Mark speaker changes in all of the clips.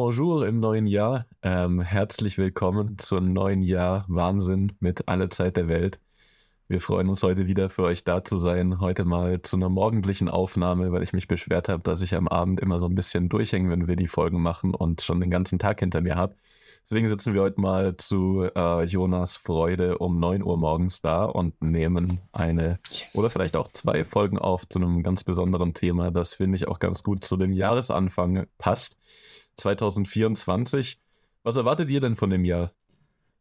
Speaker 1: bonjour im neuen Jahr. Ähm, herzlich willkommen zum neuen Jahr. Wahnsinn mit aller Zeit der Welt. Wir freuen uns heute wieder für euch da zu sein. Heute mal zu einer morgendlichen Aufnahme, weil ich mich beschwert habe, dass ich am Abend immer so ein bisschen durchhänge, wenn wir die Folgen machen und schon den ganzen Tag hinter mir habe. Deswegen sitzen wir heute mal zu äh, Jonas Freude um 9 Uhr morgens da und nehmen eine yes. oder vielleicht auch zwei Folgen auf zu einem ganz besonderen Thema, das finde ich auch ganz gut zu dem Jahresanfang passt. 2024. Was erwartet ihr denn von dem Jahr?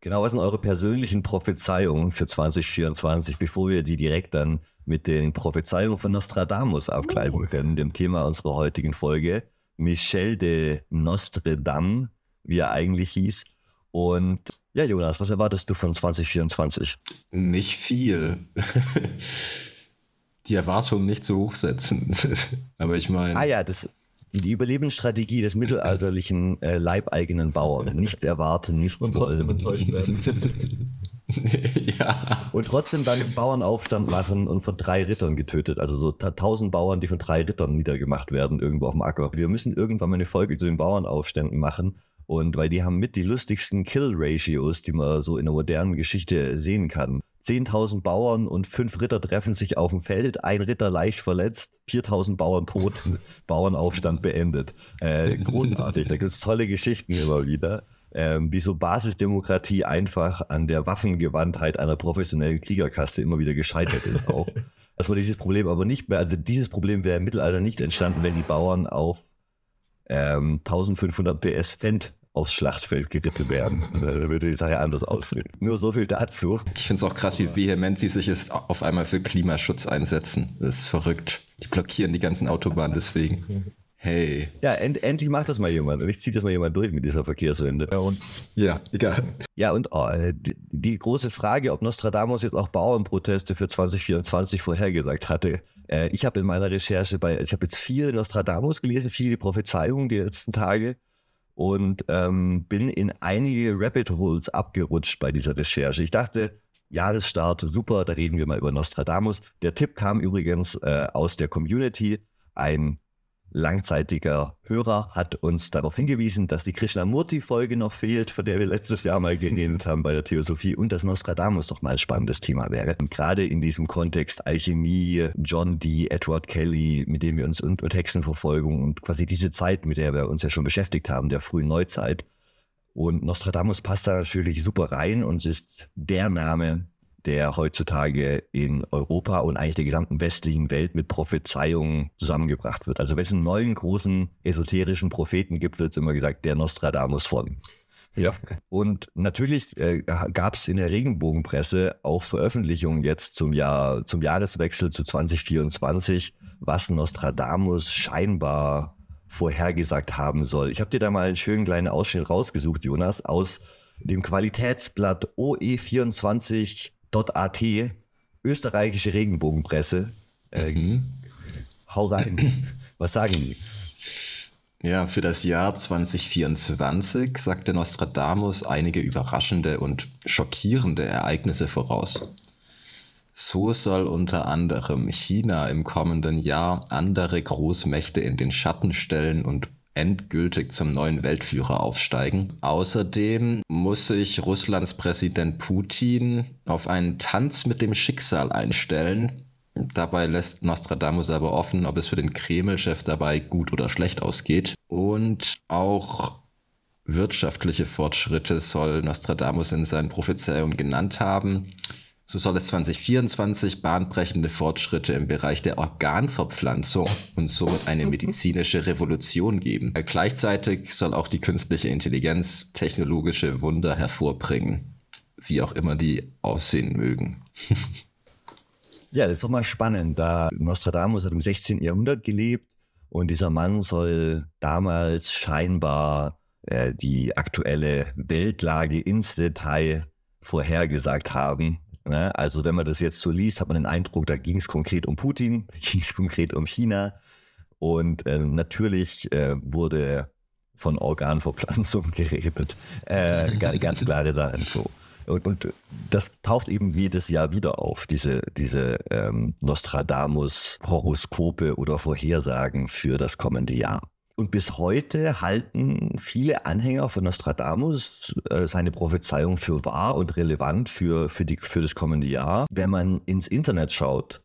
Speaker 2: Genau, was sind eure persönlichen Prophezeiungen für 2024, bevor wir die direkt dann mit den Prophezeiungen von Nostradamus abgleichen uh. können, dem Thema unserer heutigen Folge. Michel de Nostredam, wie er eigentlich hieß. Und ja, Jonas, was erwartest du von 2024?
Speaker 3: Nicht viel. die Erwartungen nicht zu hoch setzen. Aber ich meine.
Speaker 2: Ah ja, das, die Überlebensstrategie des mittelalterlichen äh, leibeigenen Bauern. Nichts erwarten, nichts
Speaker 1: Und trotzdem wollen. enttäuscht werden.
Speaker 2: ja. Und trotzdem dann einen Bauernaufstand machen und von drei Rittern getötet. Also so tausend Bauern, die von drei Rittern niedergemacht werden irgendwo auf dem Acker. Wir müssen irgendwann mal eine Folge zu den Bauernaufständen machen. Und weil die haben mit die lustigsten Kill-Ratios, die man so in der modernen Geschichte sehen kann. 10.000 Bauern und fünf Ritter treffen sich auf dem Feld, ein Ritter leicht verletzt, 4.000 Bauern tot, Bauernaufstand beendet. Äh, großartig, da gibt es tolle Geschichten immer wieder. Ähm, wie so Basisdemokratie einfach an der Waffengewandtheit einer professionellen Kriegerkaste immer wieder gescheitert ist auch. Dass man dieses Problem aber nicht mehr, also dieses Problem wäre im Mittelalter nicht entstanden, wenn die Bauern auf ähm, 1500 PS Fendt aufs Schlachtfeld geritten werden. Dann würde die Sache anders aussehen. Nur so viel dazu.
Speaker 3: Ich finde es auch krass, wie vehement sie sich jetzt auf einmal für Klimaschutz einsetzen. Das ist verrückt. Die blockieren die ganzen Autobahnen deswegen. Hey.
Speaker 2: Ja, end, endlich macht das mal jemand. Und ich ziehe das mal jemand durch mit dieser Verkehrswende.
Speaker 3: Ja, und, ja egal.
Speaker 2: Ja, und oh, die, die, große Frage, ob Nostradamus jetzt auch Bauernproteste für 2024 vorhergesagt hatte. Äh, ich habe in meiner Recherche bei, ich habe jetzt viel Nostradamus gelesen, viele Prophezeiungen die letzten Tage und ähm, bin in einige Rabbit Holes abgerutscht bei dieser Recherche. Ich dachte, Jahresstart, super, da reden wir mal über Nostradamus. Der Tipp kam übrigens äh, aus der Community. Ein langzeitiger Hörer hat uns darauf hingewiesen, dass die Krishnamurti-Folge noch fehlt, von der wir letztes Jahr mal geredet haben bei der Theosophie und dass Nostradamus doch mal ein spannendes Thema wäre. Und gerade in diesem Kontext Alchemie, John Dee, Edward Kelly, mit dem wir uns und mit Hexenverfolgung und quasi diese Zeit, mit der wir uns ja schon beschäftigt haben, der frühen Neuzeit. Und Nostradamus passt da natürlich super rein und ist der Name, der heutzutage in Europa und eigentlich der gesamten westlichen Welt mit Prophezeiungen zusammengebracht wird. Also wenn es einen neuen großen esoterischen Propheten gibt, wird es immer gesagt, der Nostradamus von. Ja. Und natürlich äh, gab es in der Regenbogenpresse auch Veröffentlichungen jetzt zum Jahr, zum Jahreswechsel zu 2024, was Nostradamus scheinbar vorhergesagt haben soll. Ich habe dir da mal einen schönen kleinen Ausschnitt rausgesucht, Jonas, aus dem Qualitätsblatt OE24 .at, österreichische Regenbogenpresse. Äh, mhm. Hau rein. Was sagen die?
Speaker 3: Ja, für das Jahr 2024 sagte Nostradamus einige überraschende und schockierende Ereignisse voraus. So soll unter anderem China im kommenden Jahr andere Großmächte in den Schatten stellen und endgültig zum neuen Weltführer aufsteigen. Außerdem muss sich Russlands Präsident Putin auf einen Tanz mit dem Schicksal einstellen. Dabei lässt Nostradamus aber offen, ob es für den Kreml-Chef dabei gut oder schlecht ausgeht. Und auch wirtschaftliche Fortschritte soll Nostradamus in seinen Prophezeiungen genannt haben. So soll es 2024 bahnbrechende Fortschritte im Bereich der Organverpflanzung und somit eine medizinische Revolution geben. Gleichzeitig soll auch die künstliche Intelligenz technologische Wunder hervorbringen, wie auch immer die aussehen mögen.
Speaker 2: ja, das ist doch mal spannend. Da Nostradamus hat im 16. Jahrhundert gelebt und dieser Mann soll damals scheinbar äh, die aktuelle Weltlage ins Detail vorhergesagt haben. Ne? Also wenn man das jetzt so liest, hat man den Eindruck, da ging es konkret um Putin, ging es konkret um China. Und äh, natürlich äh, wurde von Organverpflanzung geredet. Äh, ganz klare Sachen so. Und, und das taucht eben jedes Jahr wieder auf, diese, diese ähm, Nostradamus-Horoskope oder Vorhersagen für das kommende Jahr. Und bis heute halten viele Anhänger von Nostradamus äh, seine Prophezeiung für wahr und relevant für, für, die, für das kommende Jahr. Wenn man ins Internet schaut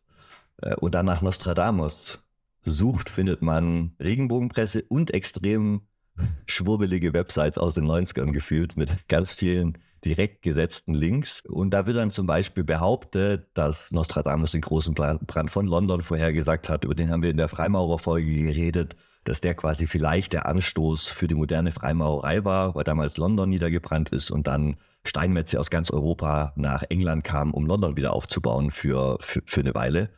Speaker 2: äh, und dann nach Nostradamus sucht, findet man Regenbogenpresse und extrem schwurbelige Websites aus den 90ern gefühlt mit ganz vielen direkt gesetzten Links. Und da wird dann zum Beispiel behauptet, dass Nostradamus den großen Brand von London vorhergesagt hat. Über den haben wir in der Freimaurerfolge geredet, dass der quasi vielleicht der Anstoß für die moderne Freimaurerei war, weil damals London niedergebrannt ist und dann Steinmetze aus ganz Europa nach England kamen, um London wieder aufzubauen für, für, für eine Weile.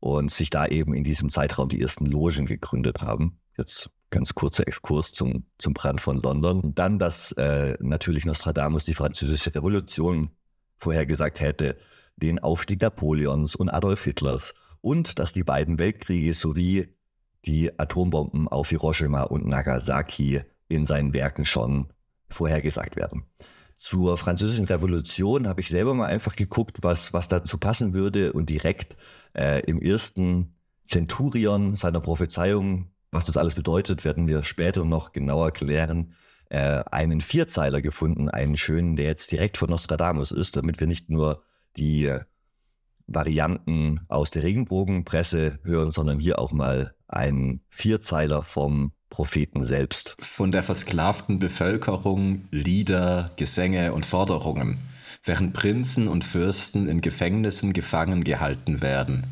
Speaker 2: Und sich da eben in diesem Zeitraum die ersten Logen gegründet haben. Jetzt ganz kurzer Exkurs zum, zum Brand von London. Und dann, dass äh, natürlich Nostradamus die französische Revolution vorhergesagt hätte, den Aufstieg Napoleons und Adolf Hitlers und dass die beiden Weltkriege sowie die Atombomben auf Hiroshima und Nagasaki in seinen Werken schon vorhergesagt werden. Zur französischen Revolution habe ich selber mal einfach geguckt, was, was dazu passen würde und direkt äh, im ersten Zenturion seiner Prophezeiung was das alles bedeutet, werden wir später noch genauer klären. Äh, einen Vierzeiler gefunden, einen schönen, der jetzt direkt von Nostradamus ist, damit wir nicht nur die Varianten aus der Regenbogenpresse hören, sondern hier auch mal einen Vierzeiler vom Propheten selbst.
Speaker 3: Von der versklavten Bevölkerung Lieder, Gesänge und Forderungen, während Prinzen und Fürsten in Gefängnissen gefangen gehalten werden.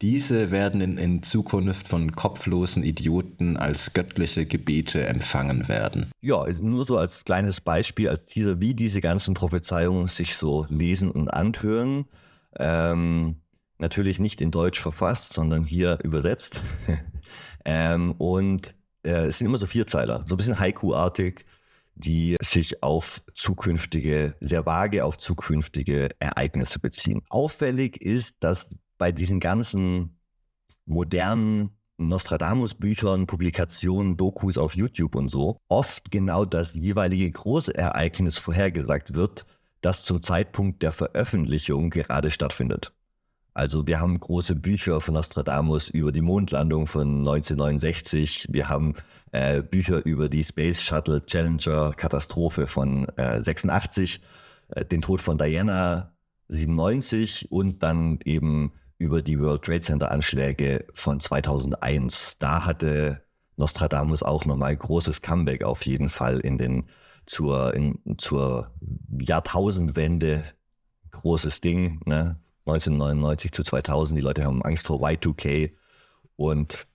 Speaker 3: Diese werden in, in Zukunft von kopflosen Idioten als göttliche Gebete empfangen werden.
Speaker 2: Ja, nur so als kleines Beispiel, als Teaser, wie diese ganzen Prophezeiungen sich so lesen und anhören. Ähm, natürlich nicht in Deutsch verfasst, sondern hier übersetzt. ähm, und äh, es sind immer so Vierzeiler, so ein bisschen Haiku-artig, die sich auf zukünftige, sehr vage auf zukünftige Ereignisse beziehen. Auffällig ist, dass bei diesen ganzen modernen Nostradamus-Büchern, Publikationen, Dokus auf YouTube und so, oft genau das jeweilige große Ereignis vorhergesagt wird, das zum Zeitpunkt der Veröffentlichung gerade stattfindet. Also wir haben große Bücher von Nostradamus über die Mondlandung von 1969. Wir haben äh, Bücher über die Space Shuttle Challenger Katastrophe von äh, 86, äh, den Tod von Diana 97 und dann eben über die World Trade Center Anschläge von 2001. Da hatte Nostradamus auch nochmal ein großes Comeback auf jeden Fall in den zur, in, zur Jahrtausendwende. Großes Ding, ne? 1999 zu 2000. Die Leute haben Angst vor Y2K und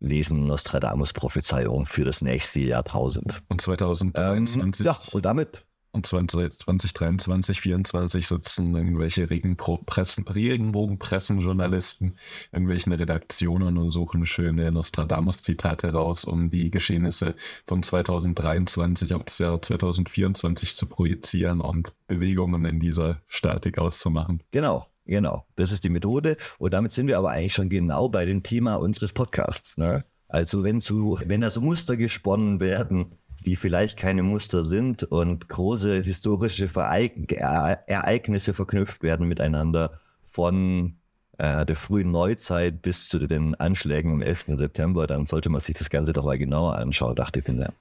Speaker 2: lesen Nostradamus Prophezeiung für das nächste Jahrtausend.
Speaker 1: Und 2023. Ähm,
Speaker 2: ja, und damit
Speaker 1: und 2023, 2024 sitzen irgendwelche Regenbogenpressenjournalisten, irgendwelchen Redaktionen und suchen schöne Nostradamus-Zitate raus, um die Geschehnisse von 2023 auf das Jahr 2024 zu projizieren und Bewegungen in dieser Statik auszumachen.
Speaker 2: Genau. Genau, das ist die Methode. Und damit sind wir aber eigentlich schon genau bei dem Thema unseres Podcasts. Ne? Also wenn, zu, wenn da so Muster gesponnen werden, die vielleicht keine Muster sind und große historische Vereig Ereignisse verknüpft werden miteinander von äh, der frühen Neuzeit bis zu den Anschlägen am 11. September, dann sollte man sich das Ganze doch mal genauer anschauen, dachte ich mir.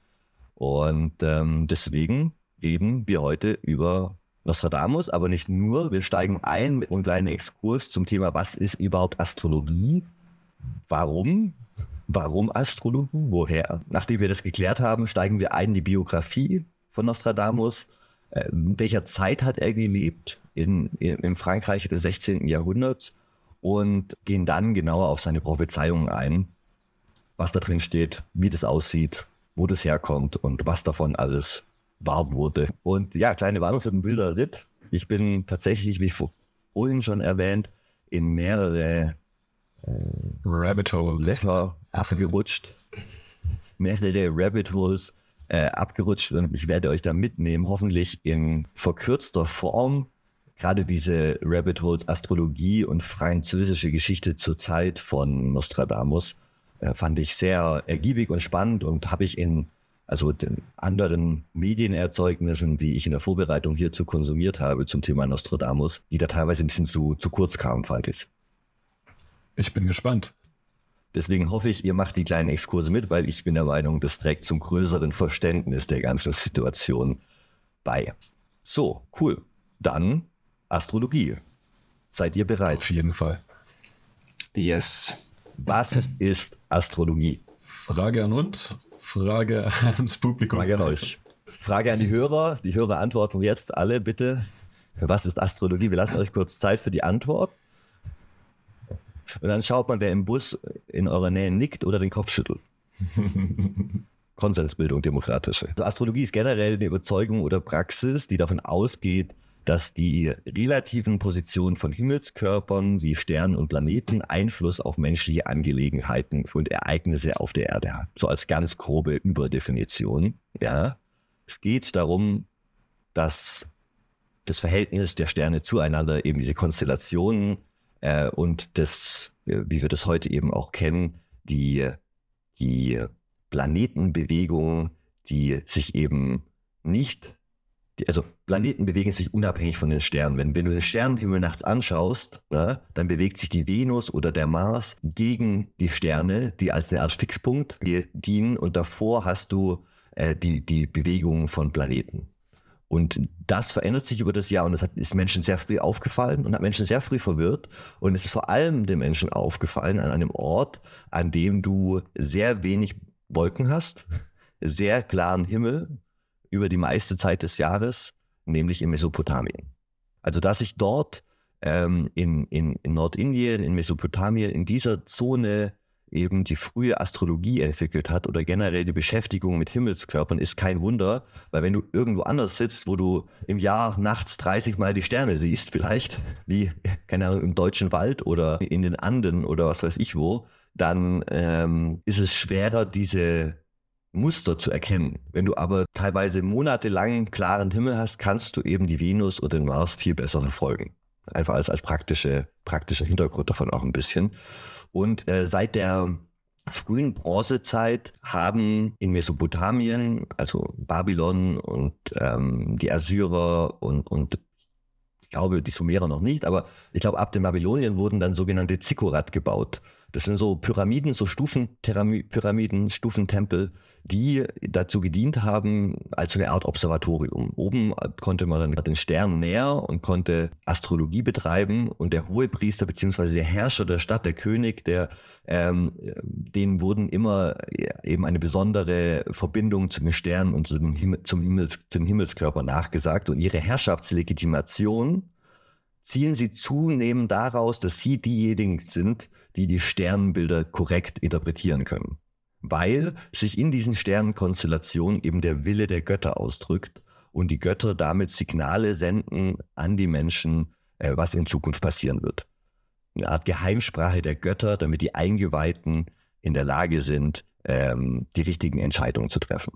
Speaker 2: Und ähm, deswegen reden wir heute über Nostradamus, aber nicht nur. Wir steigen ein mit einem kleinen Exkurs zum Thema, was ist überhaupt Astrologie? Warum Warum Astrologen? Woher? Nachdem wir das geklärt haben, steigen wir ein in die Biografie von Nostradamus. Äh, in welcher Zeit hat er gelebt? In, in, in Frankreich des 16. Jahrhunderts und gehen dann genauer auf seine Prophezeiungen ein, was da drin steht, wie das aussieht, wo das herkommt und was davon alles wahr wurde. Und ja, kleine Warnung für den wilder Ritt. Ich bin tatsächlich, wie vorhin schon erwähnt, in mehrere
Speaker 1: Rabbit Holes.
Speaker 2: Löcher abgerutscht. Mehrere Rabbit Holes äh, abgerutscht und ich werde euch da mitnehmen, hoffentlich in verkürzter Form. Gerade diese Rabbit Holes Astrologie und französische Geschichte zur Zeit von Nostradamus äh, fand ich sehr ergiebig und spannend und habe ich in also den anderen Medienerzeugnissen, die ich in der Vorbereitung hierzu konsumiert habe zum Thema Nostradamus, die da teilweise ein bisschen zu, zu kurz kamen, fand ich.
Speaker 1: Ich bin gespannt.
Speaker 2: Deswegen hoffe ich, ihr macht die kleinen Exkurse mit, weil ich bin der Meinung, das trägt zum größeren Verständnis der ganzen Situation bei. So, cool. Dann Astrologie. Seid ihr bereit?
Speaker 1: Auf jeden Fall.
Speaker 3: Yes.
Speaker 2: Was ist Astrologie?
Speaker 1: Frage an uns, Frage ans Publikum.
Speaker 2: Frage an euch. Frage an die Hörer. Die Hörer antworten jetzt alle bitte. Was ist Astrologie? Wir lassen euch kurz Zeit für die Antwort. Und dann schaut man, wer im Bus in eurer Nähe nickt oder den Kopf schüttelt. Konsensbildung, demokratische. Also Astrologie ist generell eine Überzeugung oder Praxis, die davon ausgeht, dass die relativen Positionen von Himmelskörpern wie Sternen und Planeten Einfluss auf menschliche Angelegenheiten und Ereignisse auf der Erde haben. So als ganz grobe Überdefinition. Ja. Es geht darum, dass das Verhältnis der Sterne zueinander, eben diese Konstellationen äh, und das, äh, wie wir das heute eben auch kennen, die, die Planetenbewegung, die sich eben nicht, die, also Planeten bewegen sich unabhängig von den Sternen. Wenn, wenn du den Sternenhimmel nachts anschaust, na, dann bewegt sich die Venus oder der Mars gegen die Sterne, die als eine Art Fixpunkt dienen und davor hast du äh, die, die Bewegung von Planeten. Und das verändert sich über das Jahr und das hat, ist Menschen sehr früh aufgefallen und hat Menschen sehr früh verwirrt. Und es ist vor allem den Menschen aufgefallen an einem Ort, an dem du sehr wenig Wolken hast, sehr klaren Himmel über die meiste Zeit des Jahres, nämlich in Mesopotamien. Also dass sich dort ähm, in, in, in Nordindien, in Mesopotamien, in dieser Zone eben die frühe Astrologie entwickelt hat oder generell die Beschäftigung mit Himmelskörpern, ist kein Wunder, weil wenn du irgendwo anders sitzt, wo du im Jahr nachts 30 Mal die Sterne siehst, vielleicht, wie, keine Ahnung, im deutschen Wald oder in den Anden oder was weiß ich wo, dann ähm, ist es schwerer, diese Muster zu erkennen. Wenn du aber teilweise monatelang klaren Himmel hast, kannst du eben die Venus oder den Mars viel besser verfolgen. Einfach als, als praktische, praktischer Hintergrund davon auch ein bisschen. Und äh, seit der frühen Bronzezeit haben in Mesopotamien, also Babylon und ähm, die Assyrer und, und ich glaube die Sumerer noch nicht, aber ich glaube ab den Babylonien wurden dann sogenannte Zikkurat gebaut. Das sind so Pyramiden, so Stufenpyramiden, Stufentempel, die dazu gedient haben als so eine Art Observatorium. Oben konnte man dann den Stern näher und konnte Astrologie betreiben und der Hohepriester beziehungsweise der Herrscher der Stadt, der König, der ähm, denen wurden immer eben eine besondere Verbindung zu den Sternen und zum, Himmel, zum, Himmels, zum Himmelskörper nachgesagt und ihre Herrschaftslegitimation ziehen sie zunehmend daraus, dass sie diejenigen sind, die die Sternbilder korrekt interpretieren können. Weil sich in diesen Sternenkonstellationen eben der Wille der Götter ausdrückt und die Götter damit Signale senden an die Menschen, äh, was in Zukunft passieren wird. Eine Art Geheimsprache der Götter, damit die Eingeweihten in der Lage sind, ähm, die richtigen Entscheidungen zu treffen.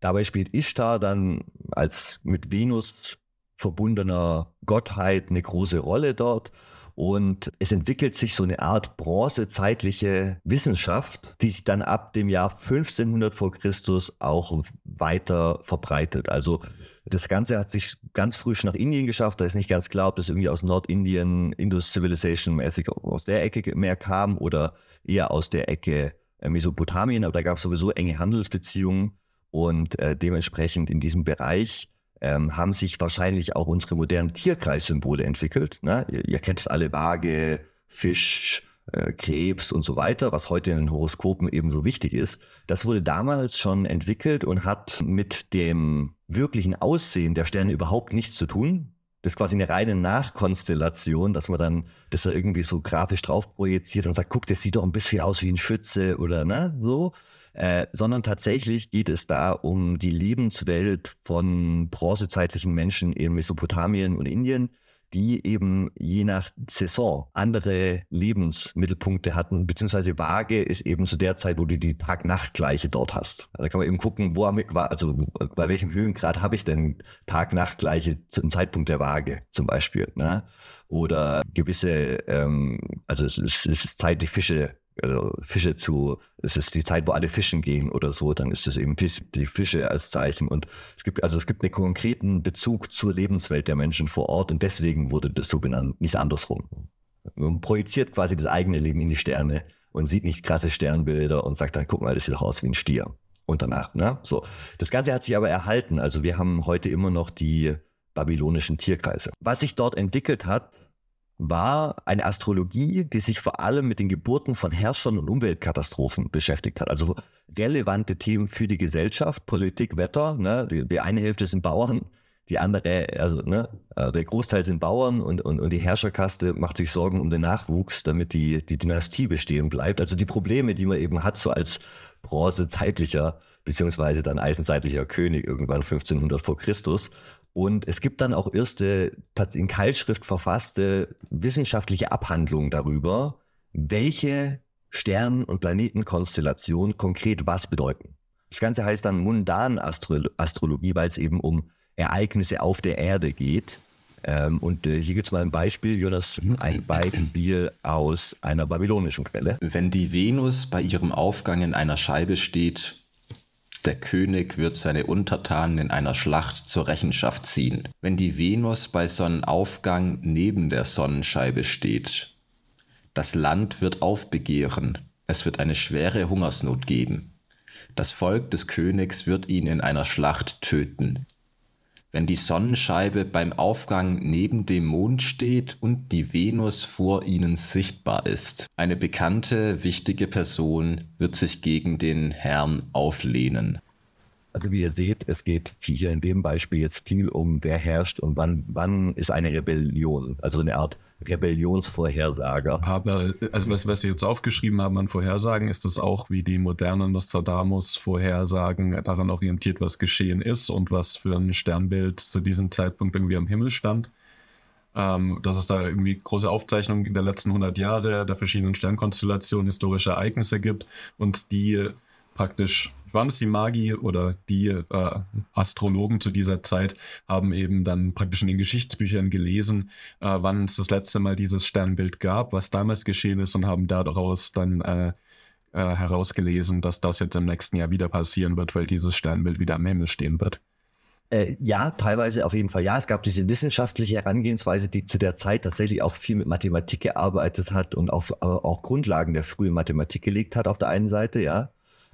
Speaker 2: Dabei spielt Ishtar dann als mit Venus verbundener Gottheit eine große Rolle dort. Und es entwickelt sich so eine Art bronzezeitliche Wissenschaft, die sich dann ab dem Jahr 1500 vor Christus auch weiter verbreitet. Also das Ganze hat sich ganz früh schon nach Indien geschafft. Da ist nicht ganz klar, ob das irgendwie aus Nordindien, Indus Civilization mäßig aus der Ecke mehr kam oder eher aus der Ecke äh, Mesopotamien. Aber da gab es sowieso enge Handelsbeziehungen und äh, dementsprechend in diesem Bereich ähm, haben sich wahrscheinlich auch unsere modernen Tierkreissymbole entwickelt. Ne? Ihr, ihr kennt es alle, Waage, Fisch, äh, Krebs und so weiter, was heute in den Horoskopen ebenso wichtig ist. Das wurde damals schon entwickelt und hat mit dem wirklichen Aussehen der Sterne überhaupt nichts zu tun. Das ist quasi eine reine Nachkonstellation, dass man dann das da irgendwie so grafisch drauf projiziert und sagt, guck, das sieht doch ein bisschen aus wie ein Schütze oder ne, so. Äh, sondern tatsächlich geht es da um die Lebenswelt von bronzezeitlichen Menschen in Mesopotamien und Indien, die eben je nach Saison andere Lebensmittelpunkte hatten, beziehungsweise Waage ist eben zu der Zeit, wo du die Tag-Nacht-Gleiche dort hast. Da kann man eben gucken, wo also bei welchem Höhengrad habe ich denn Tag-Nacht-Gleiche zum Zeitpunkt der Waage zum Beispiel. Ne? Oder gewisse, ähm, also es ist, es ist Zeit, die Fische Fische zu, es ist die Zeit, wo alle fischen gehen oder so, dann ist es eben die Fische als Zeichen. Und es gibt, also es gibt einen konkreten Bezug zur Lebenswelt der Menschen vor Ort und deswegen wurde das so benannt, nicht andersrum. Man projiziert quasi das eigene Leben in die Sterne und sieht nicht krasse Sternbilder und sagt dann, guck mal, das sieht doch aus wie ein Stier. Und danach, ne? So. Das Ganze hat sich aber erhalten. Also wir haben heute immer noch die babylonischen Tierkreise. Was sich dort entwickelt hat, war eine Astrologie, die sich vor allem mit den Geburten von Herrschern und Umweltkatastrophen beschäftigt hat. Also relevante Themen für die Gesellschaft, Politik, Wetter. Ne? Die, die eine Hälfte sind Bauern, die andere, also ne, äh, der Großteil sind Bauern und, und, und die Herrscherkaste macht sich Sorgen um den Nachwuchs, damit die, die Dynastie bestehen bleibt. Also die Probleme, die man eben hat, so als bronzezeitlicher beziehungsweise dann eisenzeitlicher König irgendwann 1500 vor Christus. Und es gibt dann auch erste in Keilschrift verfasste wissenschaftliche Abhandlungen darüber, welche Stern- und Planetenkonstellationen konkret was bedeuten. Das Ganze heißt dann mundan Astrologie, weil es eben um Ereignisse auf der Erde geht. Ähm, und äh, hier gibt es mal ein Beispiel, Jonas, ein Beispiel aus einer babylonischen Quelle.
Speaker 3: Wenn die Venus bei ihrem Aufgang in einer Scheibe steht, der König wird seine Untertanen in einer Schlacht zur Rechenschaft ziehen. Wenn die Venus bei Sonnenaufgang neben der Sonnenscheibe steht, das Land wird aufbegehren, es wird eine schwere Hungersnot geben. Das Volk des Königs wird ihn in einer Schlacht töten wenn die Sonnenscheibe beim Aufgang neben dem Mond steht und die Venus vor ihnen sichtbar ist. Eine bekannte, wichtige Person wird sich gegen den Herrn auflehnen.
Speaker 2: Also wie ihr seht, es geht hier in dem Beispiel jetzt viel um, wer herrscht und wann, wann ist eine Rebellion. Also eine Art Rebellionsvorhersager.
Speaker 1: Aber also was, was Sie jetzt aufgeschrieben haben an Vorhersagen, ist das auch wie die modernen Nostradamus-Vorhersagen daran orientiert, was geschehen ist und was für ein Sternbild zu diesem Zeitpunkt irgendwie am Himmel stand. Ähm, dass es da irgendwie große Aufzeichnungen der letzten 100 Jahre der verschiedenen Sternkonstellationen, historische Ereignisse gibt und die praktisch waren es die Magi oder die äh, Astrologen zu dieser Zeit haben eben dann praktisch in den Geschichtsbüchern gelesen, äh, wann es das letzte Mal dieses Sternbild gab, was damals geschehen ist und haben daraus dann äh, äh, herausgelesen, dass das jetzt im nächsten Jahr wieder passieren wird, weil dieses Sternbild wieder am Himmel stehen wird.
Speaker 2: Äh, ja, teilweise auf jeden Fall. Ja, es gab diese wissenschaftliche Herangehensweise, die zu der Zeit tatsächlich auch viel mit Mathematik gearbeitet hat und auch, auch Grundlagen der frühen Mathematik gelegt hat auf der einen Seite, ja.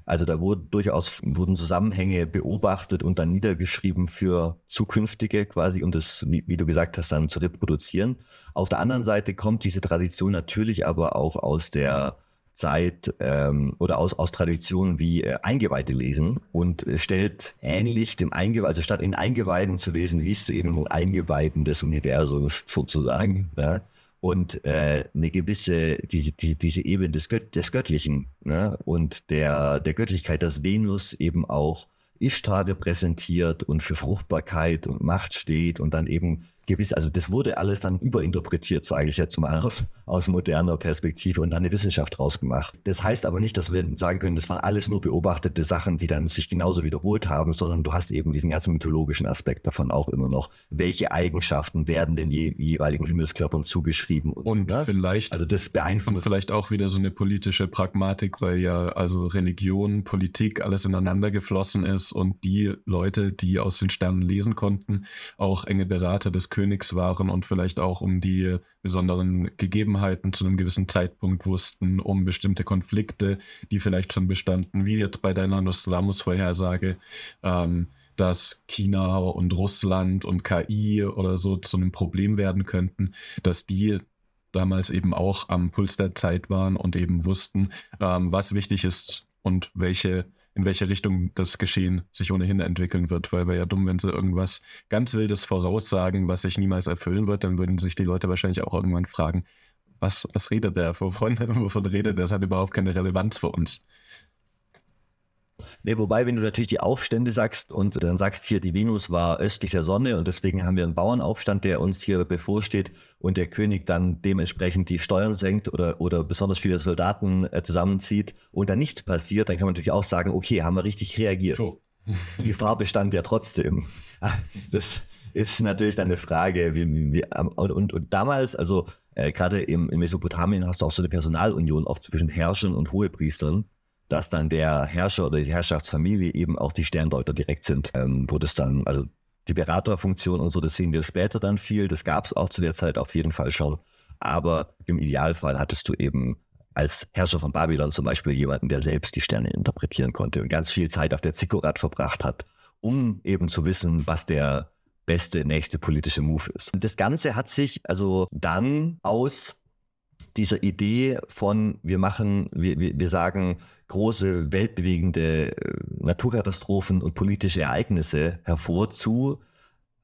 Speaker 2: Also da wurde durchaus wurden Zusammenhänge beobachtet und dann niedergeschrieben für zukünftige quasi, um das, wie, wie, du gesagt hast, dann zu reproduzieren. Auf der anderen Seite kommt diese Tradition natürlich aber auch aus der Zeit ähm, oder aus, aus Traditionen wie äh, Eingeweihte lesen und äh, stellt ähnlich dem Eingeweihten, also statt in Eingeweihten zu lesen, liest du eben Eingeweihten des Universums sozusagen. Ja? Und äh, eine gewisse, diese, diese, diese Ebene des, Gött des Göttlichen ne? und der, der Göttlichkeit, dass Venus eben auch Ishtar repräsentiert und für Fruchtbarkeit und Macht steht und dann eben gewiss, also das wurde alles dann überinterpretiert, sage ich jetzt mal aus, aus moderner Perspektive und dann eine Wissenschaft draus gemacht. Das heißt aber nicht, dass wir sagen können, das waren alles nur beobachtete Sachen, die dann sich genauso wiederholt haben, sondern du hast eben diesen ganzen mythologischen Aspekt davon auch immer noch. Welche Eigenschaften werden den je, jeweiligen Himmelskörpern zugeschrieben?
Speaker 1: Und, und ne? vielleicht, also das beeinflusst. Und vielleicht auch wieder so eine politische Pragmatik, weil ja also Religion, Politik, alles ineinander geflossen ist und die Leute, die aus den Sternen lesen konnten, auch enge Berater des Königs waren und vielleicht auch um die besonderen Gegebenheiten zu einem gewissen Zeitpunkt wussten, um bestimmte Konflikte, die vielleicht schon bestanden, wie jetzt bei deiner Nostradamus-Vorhersage, ähm, dass China und Russland und KI oder so zu einem Problem werden könnten, dass die damals eben auch am Puls der Zeit waren und eben wussten, ähm, was wichtig ist und welche in welche Richtung das Geschehen sich ohnehin entwickeln wird, weil wäre ja dumm, wenn sie irgendwas ganz Wildes voraussagen, was sich niemals erfüllen wird, dann würden sich die Leute wahrscheinlich auch irgendwann fragen, was, was redet der, wovon, wovon redet der, das hat überhaupt keine Relevanz für uns.
Speaker 2: Nee, wobei, wenn du natürlich die Aufstände sagst und dann sagst hier, die Venus war östlich der Sonne und deswegen haben wir einen Bauernaufstand, der uns hier bevorsteht und der König dann dementsprechend die Steuern senkt oder, oder besonders viele Soldaten äh, zusammenzieht und dann nichts passiert, dann kann man natürlich auch sagen, okay, haben wir richtig reagiert. Oh. die Gefahr bestand ja trotzdem. Das ist natürlich dann eine Frage, wie, wie, und, und, und damals, also äh, gerade im, in Mesopotamien hast du auch so eine Personalunion oft zwischen Herrschern und Hohepriestern dass dann der Herrscher oder die Herrschaftsfamilie eben auch die Sterndeuter direkt sind, ähm, wo das dann, also die Beraterfunktion und so, das sehen wir später dann viel. Das gab es auch zu der Zeit auf jeden Fall schon. Aber im Idealfall hattest du eben als Herrscher von Babylon zum Beispiel jemanden, der selbst die Sterne interpretieren konnte und ganz viel Zeit auf der Zikkurat verbracht hat, um eben zu wissen, was der beste nächste politische Move ist. Das Ganze hat sich also dann aus dieser Idee von, wir machen, wir, wir sagen große, weltbewegende äh, Naturkatastrophen und politische Ereignisse hervor zu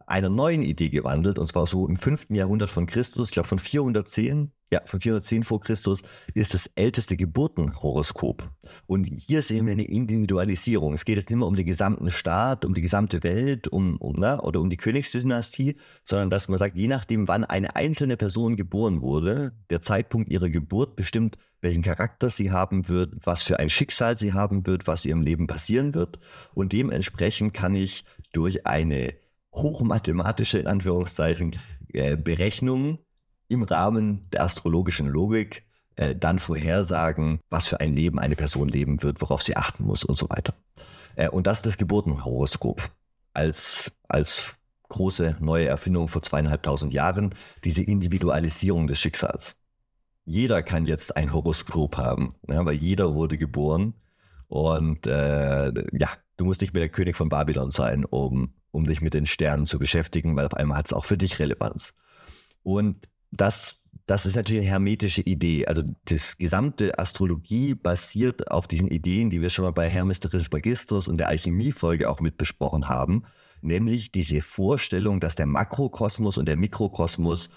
Speaker 2: einer neuen Idee gewandelt, und zwar so im fünften Jahrhundert von Christus, ich glaube von 410 ja, von 410 vor Christus ist das älteste Geburtenhoroskop. Und hier sehen wir eine Individualisierung. Es geht jetzt nicht mehr um den gesamten Staat, um die gesamte Welt, um, um na, oder um die Königsdynastie, sondern dass man sagt, je nachdem, wann eine einzelne Person geboren wurde, der Zeitpunkt ihrer Geburt bestimmt, welchen Charakter sie haben wird, was für ein Schicksal sie haben wird, was ihrem Leben passieren wird. Und dementsprechend kann ich durch eine hochmathematische, in Anführungszeichen, äh, Berechnung im Rahmen der astrologischen Logik äh, dann vorhersagen, was für ein Leben eine Person leben wird, worauf sie achten muss und so weiter. Äh, und das ist das Geburtenhoroskop als, als große neue Erfindung vor zweieinhalbtausend Jahren, diese Individualisierung des Schicksals. Jeder kann jetzt ein Horoskop haben, ja, weil jeder wurde geboren und äh, ja, du musst nicht mehr der König von Babylon sein, um, um dich mit den Sternen zu beschäftigen, weil auf einmal hat es auch für dich Relevanz. Und das, das ist natürlich eine hermetische Idee. Also das gesamte Astrologie basiert auf diesen Ideen, die wir schon mal bei Hermes Trismegistus und der Alchemie-Folge auch mit besprochen haben, nämlich diese Vorstellung, dass der Makrokosmos und der Mikrokosmos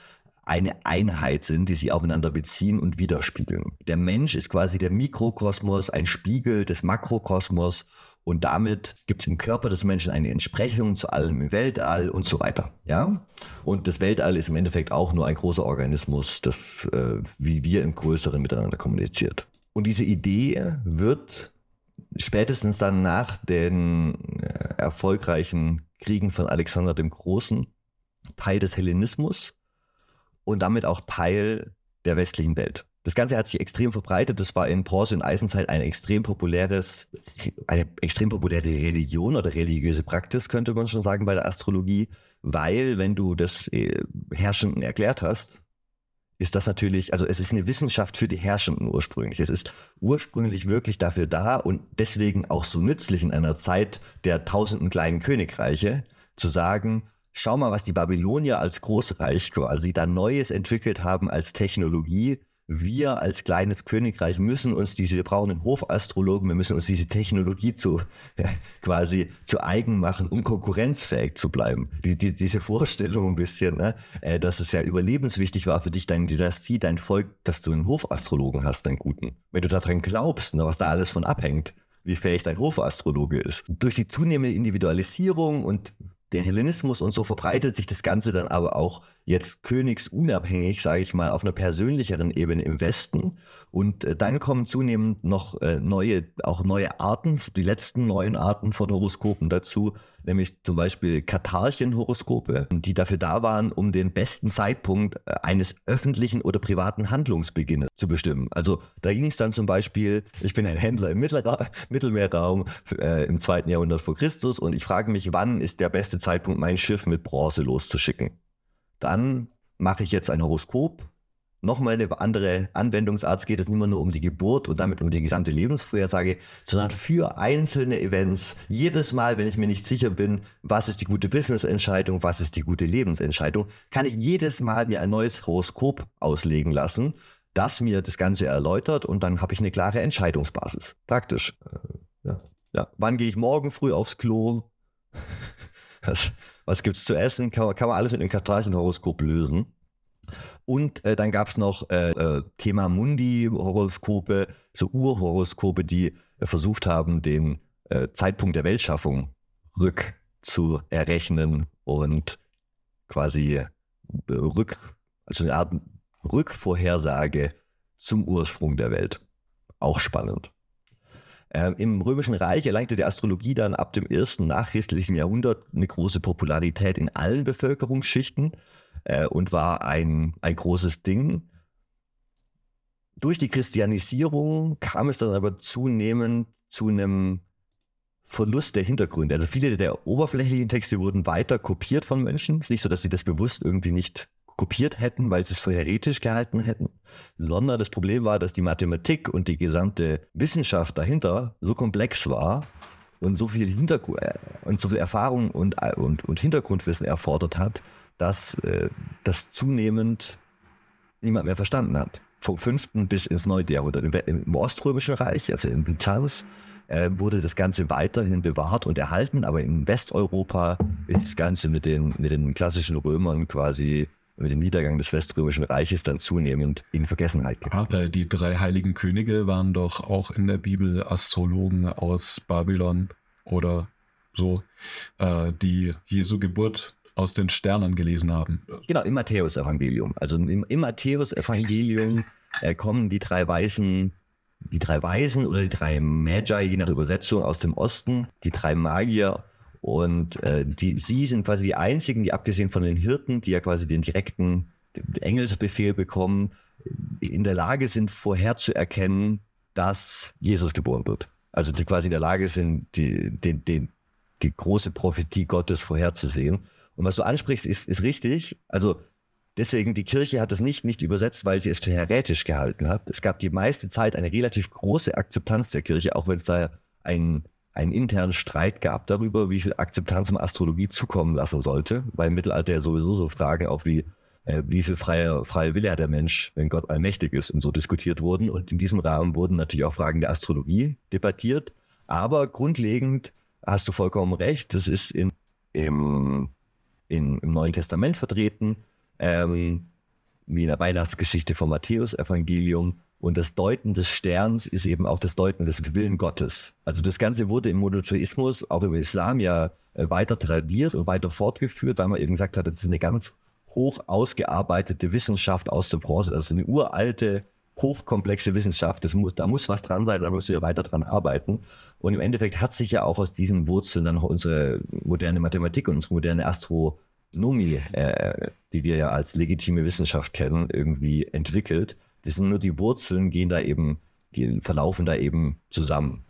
Speaker 2: eine Einheit sind, die sich aufeinander beziehen und widerspiegeln. Der Mensch ist quasi der Mikrokosmos, ein Spiegel des Makrokosmos und damit gibt es im Körper des Menschen eine Entsprechung zu allem im Weltall und so weiter. Ja? Und das Weltall ist im Endeffekt auch nur ein großer Organismus, das äh, wie wir im Größeren miteinander kommuniziert. Und diese Idee wird spätestens dann nach den äh, erfolgreichen Kriegen von Alexander dem Großen Teil des Hellenismus und damit auch Teil der westlichen Welt. Das Ganze hat sich extrem verbreitet. Das war in Bronze- und Eisenzeit ein extrem populäres, eine extrem populäre Religion oder religiöse Praxis, könnte man schon sagen, bei der Astrologie. Weil, wenn du das äh, Herrschenden erklärt hast, ist das natürlich, also es ist eine Wissenschaft für die Herrschenden ursprünglich. Es ist ursprünglich wirklich dafür da und deswegen auch so nützlich in einer Zeit der tausenden kleinen Königreiche, zu sagen, schau mal, was die Babylonier als Großreich quasi da Neues entwickelt haben als Technologie, wir als kleines Königreich müssen uns diese, wir brauchen einen Hofastrologen, wir müssen uns diese Technologie zu, ja, quasi zu eigen machen, um konkurrenzfähig zu bleiben. Die, die, diese Vorstellung ein bisschen, ne, äh, dass es ja überlebenswichtig war für dich, deine Dynastie, dein Volk, dass du einen Hofastrologen hast, deinen guten. Wenn du daran glaubst, ne, was da alles von abhängt, wie fähig dein Hofastrologe ist. Durch die zunehmende Individualisierung und den Hellenismus und so verbreitet sich das Ganze dann aber auch jetzt königsunabhängig, sage ich mal, auf einer persönlicheren Ebene im Westen. Und äh, dann kommen zunehmend noch äh, neue, auch neue Arten, die letzten neuen Arten von Horoskopen dazu, nämlich zum Beispiel Katharchen-Horoskope, die dafür da waren, um den besten Zeitpunkt äh, eines öffentlichen oder privaten Handlungsbeginnes zu bestimmen. Also da ging es dann zum Beispiel, ich bin ein Händler im Mittelra Mittelmeerraum äh, im zweiten Jahrhundert vor Christus und ich frage mich, wann ist der beste Zeitpunkt, mein Schiff mit Bronze loszuschicken? Dann mache ich jetzt ein Horoskop. Nochmal eine andere Anwendungsart. Es geht jetzt nicht mehr nur um die Geburt und damit um die gesamte Lebensvorhersage, sondern für einzelne Events. Jedes Mal, wenn ich mir nicht sicher bin, was ist die gute Business-Entscheidung, was ist die gute Lebensentscheidung, kann ich jedes Mal mir ein neues Horoskop auslegen lassen, das mir das Ganze erläutert und dann habe ich eine klare Entscheidungsbasis. Praktisch. Äh, ja. Ja. Wann gehe ich morgen früh aufs Klo? was gibt es zu essen, kann, kann man alles mit dem Kartachenhoroskop lösen. Und äh, dann gab es noch äh, äh, Thema Mundi-Horoskope, so Urhoroskope, die äh, versucht haben, den äh, Zeitpunkt der Weltschaffung rück zu errechnen und quasi äh, rück, also eine Art Rückvorhersage zum Ursprung der Welt. Auch spannend. Ähm, Im Römischen Reich erlangte die Astrologie dann ab dem ersten nachchristlichen Jahrhundert eine große Popularität in allen Bevölkerungsschichten äh, und war ein, ein großes Ding. Durch die Christianisierung kam es dann aber zunehmend zu einem Verlust der Hintergründe. Also viele der oberflächlichen Texte wurden weiter kopiert von Menschen. Es ist nicht so, dass sie das bewusst irgendwie nicht kopiert hätten, weil sie es für heretisch gehalten hätten, sondern das Problem war, dass die Mathematik und die gesamte Wissenschaft dahinter so komplex war und so viel Hintergrund äh, und so viel Erfahrung und, und, und Hintergrundwissen erfordert hat, dass äh, das zunehmend niemand mehr verstanden hat. Vom 5. bis ins 9. Jahrhundert. Im, im Oströmischen Reich, also in Byzanz, äh, wurde das Ganze weiterhin bewahrt und erhalten, aber in Westeuropa ist das Ganze mit den, mit den klassischen Römern quasi mit dem Niedergang des Weströmischen Reiches dann zunehmend in Vergessenheit
Speaker 1: geraten. Die drei heiligen Könige waren doch auch in der Bibel Astrologen aus Babylon oder so, äh, die Jesu Geburt aus den Sternen gelesen haben.
Speaker 2: Genau, im Matthäus-Evangelium. Also im, im Matthäus-Evangelium äh, kommen die drei Weisen, die drei Weisen oder die drei Magi, je nach Übersetzung, aus dem Osten, die drei Magier und äh, die, sie sind quasi die einzigen, die abgesehen von den Hirten, die ja quasi den direkten Engelsbefehl bekommen, in der Lage sind, vorherzuerkennen, dass Jesus geboren wird. Also die quasi in der Lage sind, die, die, die, die große Prophetie Gottes vorherzusehen. Und was du ansprichst, ist, ist richtig. Also deswegen, die Kirche hat es nicht, nicht übersetzt, weil sie es für heretisch gehalten hat. Es gab die meiste Zeit eine relativ große Akzeptanz der Kirche, auch wenn es da ein einen internen Streit gab darüber, wie viel Akzeptanz man Astrologie zukommen lassen sollte, weil im Mittelalter ja sowieso so Fragen auch wie, äh, wie viel freie, freie Wille hat der Mensch, wenn Gott allmächtig ist und so diskutiert wurden. Und in diesem Rahmen wurden natürlich auch Fragen der Astrologie debattiert. Aber grundlegend hast du vollkommen recht, das ist in, im, in, im Neuen Testament vertreten, ähm, wie in der Weihnachtsgeschichte vom Matthäus-Evangelium und das Deuten des Sterns ist eben auch das Deuten des Willen Gottes. Also das Ganze wurde im Monotheismus, auch im Islam ja äh, weiter tradiert und weiter fortgeführt, weil man eben gesagt hat, das ist eine ganz hoch ausgearbeitete Wissenschaft aus der Bronze, also eine uralte, hochkomplexe Wissenschaft. Das muss, da muss was dran sein, da müssen wir weiter dran arbeiten. Und im Endeffekt hat sich ja auch aus diesen Wurzeln dann unsere moderne Mathematik und unsere moderne Astronomie, äh, die wir ja als legitime Wissenschaft kennen, irgendwie entwickelt. Das sind nur die Wurzeln, gehen da eben, gehen, verlaufen da eben zusammen.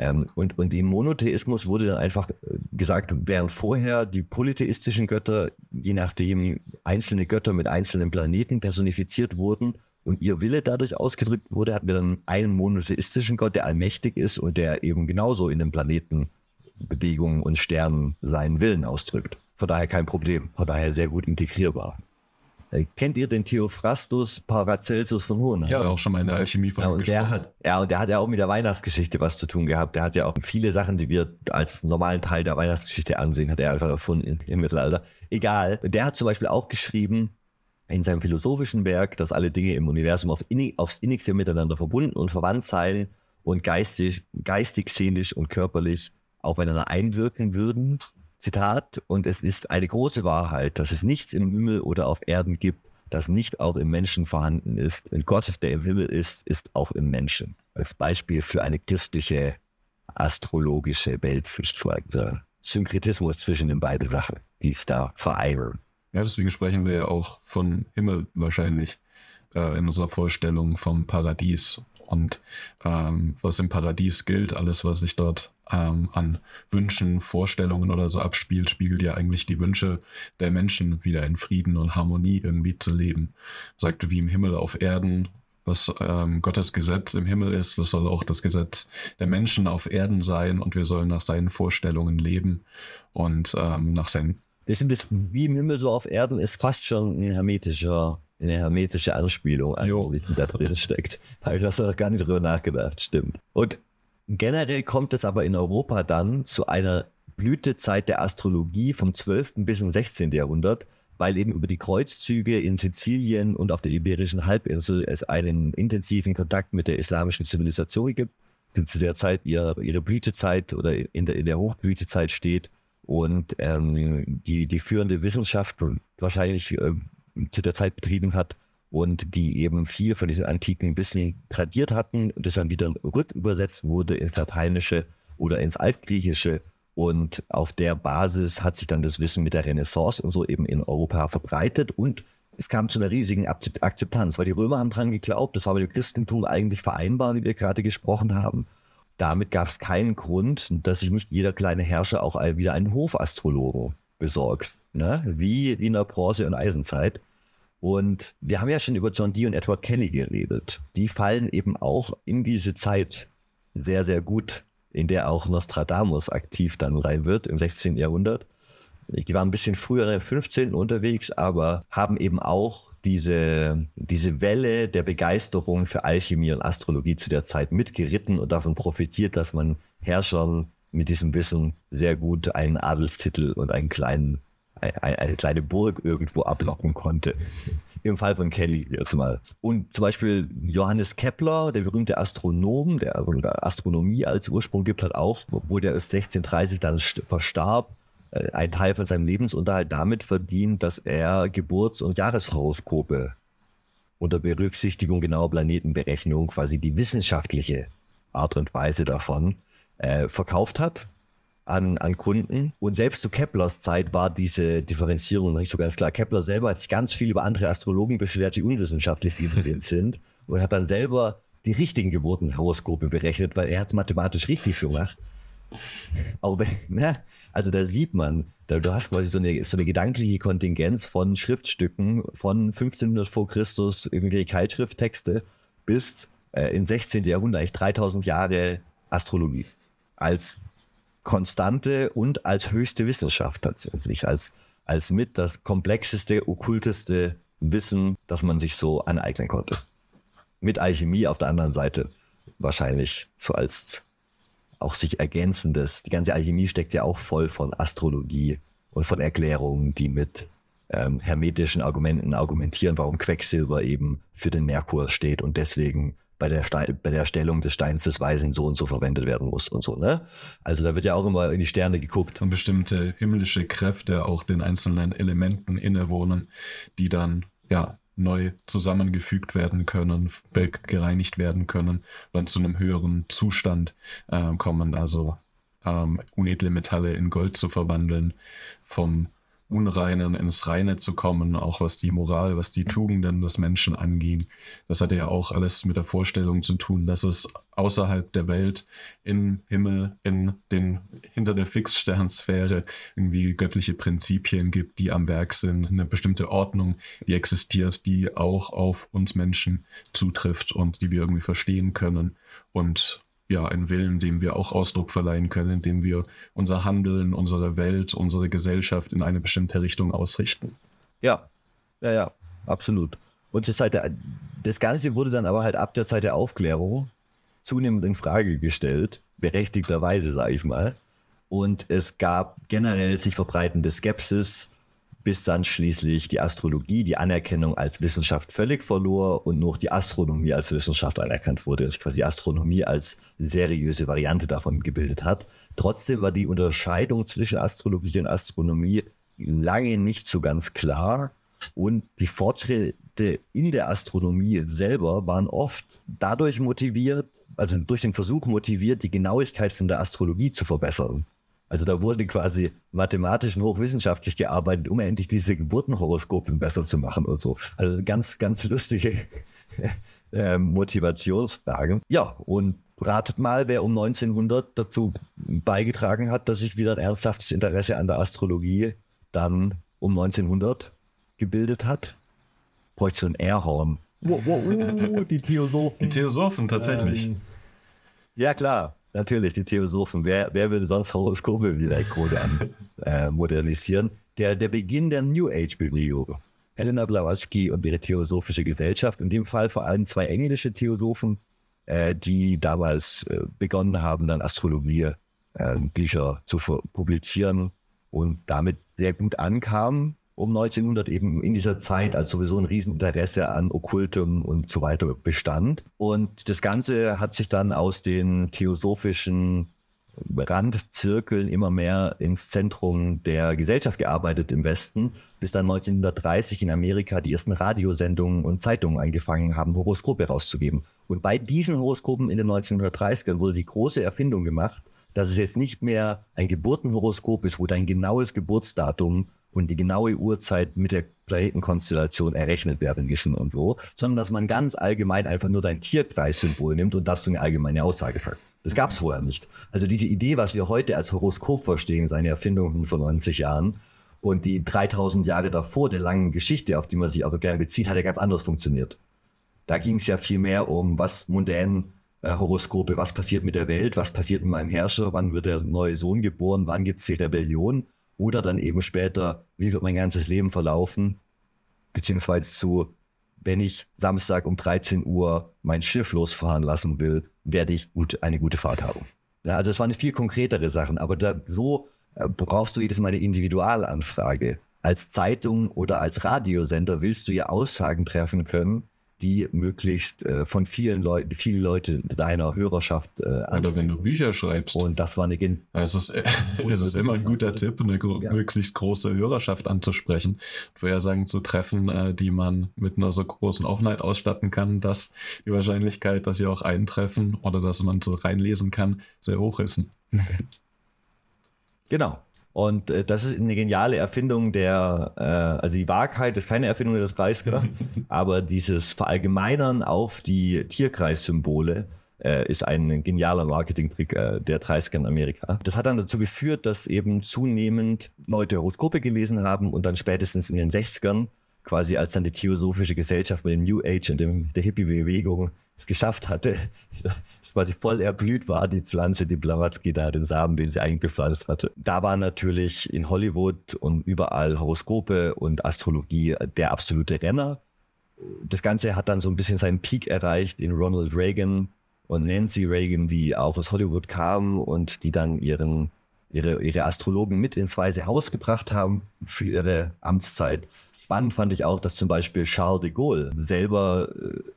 Speaker 2: Ähm, und, und im Monotheismus wurde dann einfach äh, gesagt, während vorher die polytheistischen Götter, je nachdem einzelne Götter mit einzelnen Planeten personifiziert wurden und ihr Wille dadurch ausgedrückt wurde, hatten wir dann einen monotheistischen Gott, der allmächtig ist und der eben genauso in den Planetenbewegungen und Sternen seinen Willen ausdrückt. Von daher kein Problem, von daher sehr gut integrierbar. Äh, kennt ihr den Theophrastus Paracelsus von Hohenheim?
Speaker 1: Ja, auch schon mal in der Alchemie
Speaker 2: von ja, und der hat, Ja, und der hat ja auch mit der Weihnachtsgeschichte was zu tun gehabt. Der hat ja auch viele Sachen, die wir als normalen Teil der Weihnachtsgeschichte ansehen, hat er einfach erfunden im Mittelalter. Egal. Der hat zum Beispiel auch geschrieben, in seinem philosophischen Werk, dass alle Dinge im Universum auf innig, aufs innigste miteinander verbunden und verwandt seien und geistig, geistig, seelisch und körperlich aufeinander einwirken würden. Zitat, und es ist eine große Wahrheit, dass es nichts im Himmel oder auf Erden gibt, das nicht auch im Menschen vorhanden ist. Und Gott, der im Himmel ist, ist auch im Menschen. Als Beispiel für eine christliche astrologische Weltsichtweise. Synkretismus zwischen den beiden Sachen, die es da vereinen.
Speaker 1: Ja, deswegen sprechen wir ja auch von Himmel wahrscheinlich äh, in unserer Vorstellung vom Paradies und ähm, was im Paradies gilt, alles, was sich dort ähm, an Wünschen, Vorstellungen oder so abspielt, spiegelt ja eigentlich die Wünsche der Menschen wieder in Frieden und Harmonie irgendwie zu leben. Sagt wie im Himmel auf Erden, was ähm, Gottes Gesetz im Himmel ist, das soll auch das Gesetz der Menschen auf Erden sein und wir sollen nach seinen Vorstellungen leben und ähm, nach seinen.
Speaker 2: Das das wie im Himmel so auf Erden ist fast schon ein hermetischer eine hermetische Anspielung eigentlich, da drin steckt. Habe ich das noch gar nicht drüber nachgedacht, stimmt. Und generell kommt es aber in Europa dann zu einer Blütezeit der Astrologie vom 12. bis ins 16. Jahrhundert, weil eben über die Kreuzzüge in Sizilien und auf der Iberischen Halbinsel es einen intensiven Kontakt mit der islamischen Zivilisation gibt, die zu der Zeit ihre, ihre Blütezeit oder in der, in der Hochblütezeit steht und ähm, die, die führende Wissenschaft wahrscheinlich äh, zu der Zeit betrieben hat und die eben viel von diesen antiken Wissen tradiert hatten das dann wieder rückübersetzt wurde ins Lateinische oder ins Altgriechische. Und auf der Basis hat sich dann das Wissen mit der Renaissance und so eben in Europa verbreitet und es kam zu einer riesigen Akzeptanz, weil die Römer haben dran geglaubt, das war mit dem Christentum eigentlich vereinbar, wie wir gerade gesprochen haben. Damit gab es keinen Grund, dass sich nicht jeder kleine Herrscher auch wieder einen Hofastrologen besorgt, ne? wie in der Bronze- und Eisenzeit. Und wir haben ja schon über John Dee und Edward Kelly geredet. Die fallen eben auch in diese Zeit sehr, sehr gut, in der auch Nostradamus aktiv dann rein wird im 16. Jahrhundert. Die waren ein bisschen früher im 15. unterwegs, aber haben eben auch diese, diese Welle der Begeisterung für Alchemie und Astrologie zu der Zeit mitgeritten und davon profitiert, dass man Herrschern mit diesem Wissen sehr gut einen Adelstitel und einen kleinen, eine, eine kleine Burg irgendwo ablocken konnte. Im Fall von Kelly jetzt mal. Und zum Beispiel Johannes Kepler, der berühmte Astronom, der also Astronomie als Ursprung gibt, hat auch, obwohl der 1630 dann verstarb, äh, einen Teil von seinem Lebensunterhalt damit verdient, dass er Geburts- und Jahreshoroskope unter Berücksichtigung genauer Planetenberechnung quasi die wissenschaftliche Art und Weise davon äh, verkauft hat an, an Kunden. Und selbst zu Keplers Zeit war diese Differenzierung nicht so ganz klar. Kepler selber hat sich ganz viel über andere Astrologen beschwert, die unwissenschaftlich sind und hat dann selber die richtigen Geburtenhoroskope berechnet, weil er hat es mathematisch richtig gemacht. Aber ne, also da sieht man, da, du hast quasi so eine, so eine gedankliche Kontingenz von Schriftstücken von 1500 vor Christus, irgendwelche Keilschrifttexte, bis äh, in 16. Jahrhundert, eigentlich 3000 Jahre Astrologie. Als konstante und als höchste Wissenschaft tatsächlich, als, als mit das komplexeste, okkulteste Wissen, das man sich so aneignen konnte. Mit Alchemie auf der anderen Seite wahrscheinlich so als auch sich ergänzendes. Die ganze Alchemie steckt ja auch voll von Astrologie und von Erklärungen, die mit ähm, hermetischen Argumenten argumentieren, warum Quecksilber eben für den Merkur steht und deswegen bei der, bei der Stellung des Steins des Weisen so und so verwendet werden muss und so, ne? Also da wird ja auch immer in die Sterne geguckt.
Speaker 1: Und bestimmte himmlische Kräfte auch den einzelnen Elementen innewohnen, die dann, ja, neu zusammengefügt werden können, gereinigt werden können, dann zu einem höheren Zustand äh, kommen. Also ähm, unedle Metalle in Gold zu verwandeln, vom Unreinen ins Reine zu kommen, auch was die Moral, was die Tugenden des Menschen anging. Das hatte ja auch alles mit der Vorstellung zu tun, dass es außerhalb der Welt im Himmel, in den, hinter der Fixsternsphäre irgendwie göttliche Prinzipien gibt, die am Werk sind, eine bestimmte Ordnung, die existiert, die auch auf uns Menschen zutrifft und die wir irgendwie verstehen können und ja, ein Willen, dem wir auch Ausdruck verleihen können, indem wir unser Handeln, unsere Welt, unsere Gesellschaft in eine bestimmte Richtung ausrichten.
Speaker 2: Ja, ja, ja, absolut. Und zur Zeit der, das Ganze wurde dann aber halt ab der Zeit der Aufklärung zunehmend in Frage gestellt, berechtigterweise, sage ich mal. Und es gab generell sich verbreitende Skepsis bis dann schließlich die Astrologie, die Anerkennung als Wissenschaft völlig verlor und noch die Astronomie als Wissenschaft anerkannt wurde, dass quasi Astronomie als seriöse Variante davon gebildet hat. Trotzdem war die Unterscheidung zwischen Astrologie und Astronomie lange nicht so ganz klar und die Fortschritte in der Astronomie selber waren oft dadurch motiviert, also durch den Versuch motiviert, die Genauigkeit von der Astrologie zu verbessern. Also da wurde quasi mathematisch und hochwissenschaftlich gearbeitet, um endlich diese Geburtenhoroskope besser zu machen und so. Also ganz, ganz lustige äh, Motivationsfragen. Ja, und ratet mal, wer um 1900 dazu beigetragen hat, dass sich wieder ein ernsthaftes Interesse an der Astrologie dann um 1900 gebildet hat. Bräuchte so ein Airhorn.
Speaker 1: Wow, wow, wow, die Theosophen. Die Theosophen, tatsächlich. Ähm,
Speaker 2: ja, klar. Natürlich, die Theosophen. Wer, wer würde sonst Horoskope wie der Code an äh, modernisieren? Der, der Beginn der New Age-Bewegung. Helena Blavatsky und ihre Theosophische Gesellschaft, in dem Fall vor allem zwei englische Theosophen, äh, die damals äh, begonnen haben, dann Astrologie äh, zu publizieren und damit sehr gut ankamen um 1900 eben in dieser Zeit, als sowieso ein Rieseninteresse an Okkultum und so weiter bestand. Und das Ganze hat sich dann aus den theosophischen Randzirkeln immer mehr ins Zentrum der Gesellschaft gearbeitet im Westen, bis dann 1930 in Amerika die ersten Radiosendungen und Zeitungen angefangen haben, Horoskope rauszugeben. Und bei diesen Horoskopen in den 1930ern wurde die große Erfindung gemacht, dass es jetzt nicht mehr ein Geburtenhoroskop ist, wo dein genaues Geburtsdatum und die genaue Uhrzeit mit der Planetenkonstellation errechnet werden müssen und so, sondern dass man ganz allgemein einfach nur dein Tierkreissymbol nimmt und dazu eine allgemeine Aussage sagt. Das gab es vorher nicht. Also diese Idee, was wir heute als Horoskop verstehen, ist eine Erfindung von 90 Jahren. Und die 3000 Jahre davor der langen Geschichte, auf die man sich auch gerne bezieht, hat ja ganz anders funktioniert. Da ging es ja viel mehr um, was mundän äh, Horoskope, was passiert mit der Welt, was passiert mit meinem Herrscher, wann wird der neue Sohn geboren, wann gibt es die Rebellion oder dann eben später, wie wird mein ganzes Leben verlaufen, beziehungsweise zu, wenn ich Samstag um 13 Uhr mein Schiff losfahren lassen will, werde ich gut, eine gute Fahrt haben. Ja, also es waren viel konkretere Sachen, aber da, so äh, brauchst du jedes Mal eine Individualanfrage. Als Zeitung oder als Radiosender willst du ja Aussagen treffen können, die möglichst äh, von vielen Leuten, viele Leute deiner Hörerschaft äh,
Speaker 1: Oder wenn du Bücher schreibst.
Speaker 2: Und das war eine Gen
Speaker 1: es ist, es ist immer ein guter Tipp, eine ja. möglichst große Hörerschaft anzusprechen, Vorhersagen zu treffen, äh, die man mit einer so großen Offenheit ausstatten kann, dass die Wahrscheinlichkeit, dass sie auch eintreffen oder dass man so reinlesen kann, sehr hoch ist.
Speaker 2: genau. Und äh, das ist eine geniale Erfindung der, äh, also die Wahrheit ist keine Erfindung des Kreisker, aber dieses Verallgemeinern auf die Tierkreissymbole äh, ist ein genialer Marketingtrick äh, der 30er in Amerika. Das hat dann dazu geführt, dass eben zunehmend Leute Horoskope gelesen haben und dann spätestens in den 60ern, quasi als dann die Theosophische Gesellschaft mit dem New Age und dem, der Hippie-Bewegung es geschafft hatte, dass quasi voll erblüht war, die Pflanze, die Blavatsky da, den Samen, den sie eingepflanzt hatte. Da war natürlich in Hollywood und überall Horoskope und Astrologie der absolute Renner. Das Ganze hat dann so ein bisschen seinen Peak erreicht in Ronald Reagan und Nancy Reagan, die auch aus Hollywood kamen und die dann ihren, ihre, ihre Astrologen mit ins Weiße Haus gebracht haben für ihre Amtszeit. Spannend fand ich auch, dass zum Beispiel Charles de Gaulle selber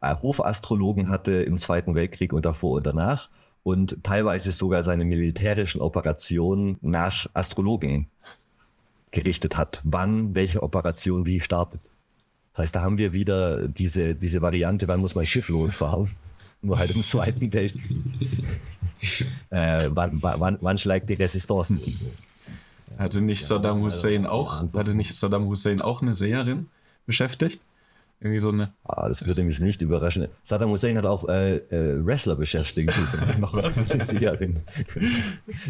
Speaker 2: äh, Hofastrologen hatte im Zweiten Weltkrieg und davor und danach und teilweise sogar seine militärischen Operationen nach Astrologen gerichtet hat, wann welche Operation wie startet. Das heißt, da haben wir wieder diese, diese Variante, wann muss mein Schiff losfahren? Nur halt im Zweiten Weltkrieg. äh, wann, wann, wann schlägt die Resistance?
Speaker 1: Hatte nicht Saddam Hussein auch, hatte nicht Saddam Hussein auch eine Seherin beschäftigt? Irgendwie so eine.
Speaker 2: Ah, das würde mich nicht überraschen. Saddam Hussein hat auch äh, äh, Wrestler beschäftigt. noch was eine Seherin.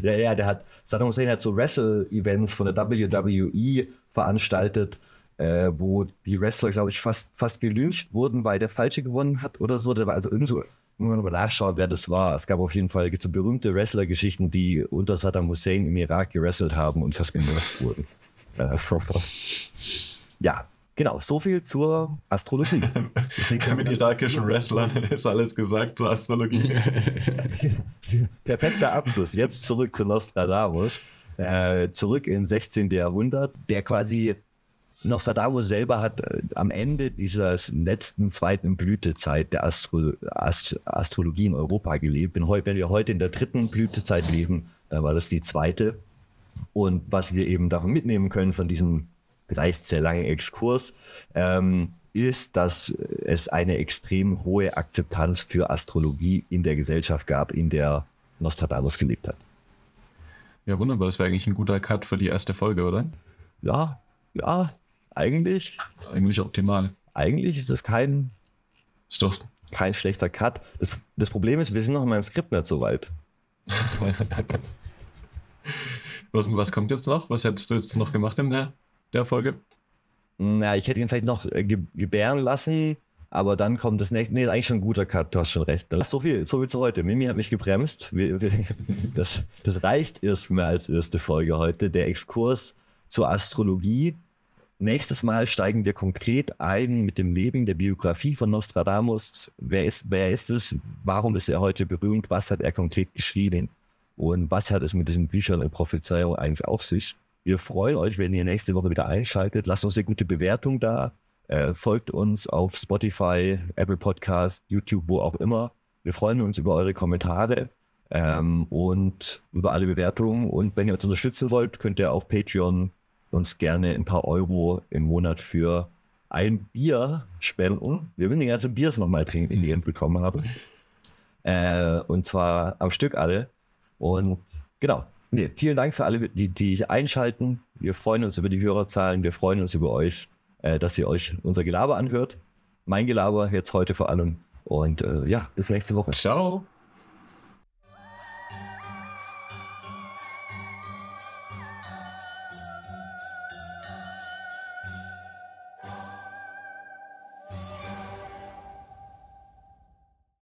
Speaker 2: ja, ja, der hat, Saddam Hussein hat so Wrestle-Events von der WWE veranstaltet, äh, wo die Wrestler, glaube ich, fast, fast gelünscht wurden, weil der Falsche gewonnen hat oder so. Der war also irgend so muss man mal nachschauen, wer das war. Es gab auf jeden Fall so berühmte Wrestler-Geschichten, die unter Saddam Hussein im Irak gewrestelt haben und das gemacht wurden. Äh, ja, genau. So viel zur Astrologie.
Speaker 1: Mit irakischen Wrestlern ist alles gesagt zur Astrologie.
Speaker 2: Perfekter Abschluss. Jetzt zurück zu Nostradamus. Äh, zurück ins 16. Jahrhundert, der quasi Nostradamus selber hat äh, am Ende dieser letzten zweiten Blütezeit der Astro Ast Astrologie in Europa gelebt. Wenn, wenn wir heute in der dritten Blütezeit leben, dann war das die zweite. Und was wir eben davon mitnehmen können von diesem vielleicht sehr langen Exkurs, ähm, ist, dass es eine extrem hohe Akzeptanz für Astrologie in der Gesellschaft gab, in der Nostradamus gelebt hat.
Speaker 1: Ja, wunderbar. Das wäre eigentlich ein guter Cut für die erste Folge, oder?
Speaker 2: Ja, ja, eigentlich.
Speaker 1: Eigentlich optimal.
Speaker 2: Eigentlich ist es kein.
Speaker 1: Ist doch.
Speaker 2: Kein schlechter Cut. Das, das Problem ist, wir sind noch in meinem Skript nicht so weit.
Speaker 1: was, was kommt jetzt noch? Was hättest du jetzt noch gemacht in der, der Folge?
Speaker 2: Na, ich hätte ihn vielleicht noch äh, gebären lassen, aber dann kommt das nächste. Nee, eigentlich schon ein guter Cut, du hast schon recht. So viel, so viel zu heute. Mimi hat mich gebremst. Das, das reicht erstmal als erste Folge heute. Der Exkurs zur Astrologie Nächstes Mal steigen wir konkret ein mit dem Leben der Biografie von Nostradamus. Wer ist, wer ist es? Warum ist er heute berühmt? Was hat er konkret geschrieben? Und was hat es mit diesen Büchern und Prophezeiungen eigentlich auf sich? Wir freuen euch, wenn ihr nächste Woche wieder einschaltet. Lasst uns eine gute Bewertung da. Äh, folgt uns auf Spotify, Apple Podcast, YouTube, wo auch immer. Wir freuen uns über eure Kommentare ähm, und über alle Bewertungen. Und wenn ihr uns unterstützen wollt, könnt ihr auf Patreon uns gerne ein paar Euro im Monat für ein Bier spenden. Wir würden die ganze Biers nochmal trinken, die ich bekommen habe. Äh, und zwar am Stück alle. Und genau. Nee, vielen Dank für alle, die, die einschalten. Wir freuen uns über die Hörerzahlen. Wir freuen uns über euch, äh, dass ihr euch unser Gelaber anhört. Mein Gelaber jetzt heute vor allem. Und äh, ja, bis nächste Woche.
Speaker 1: Ciao.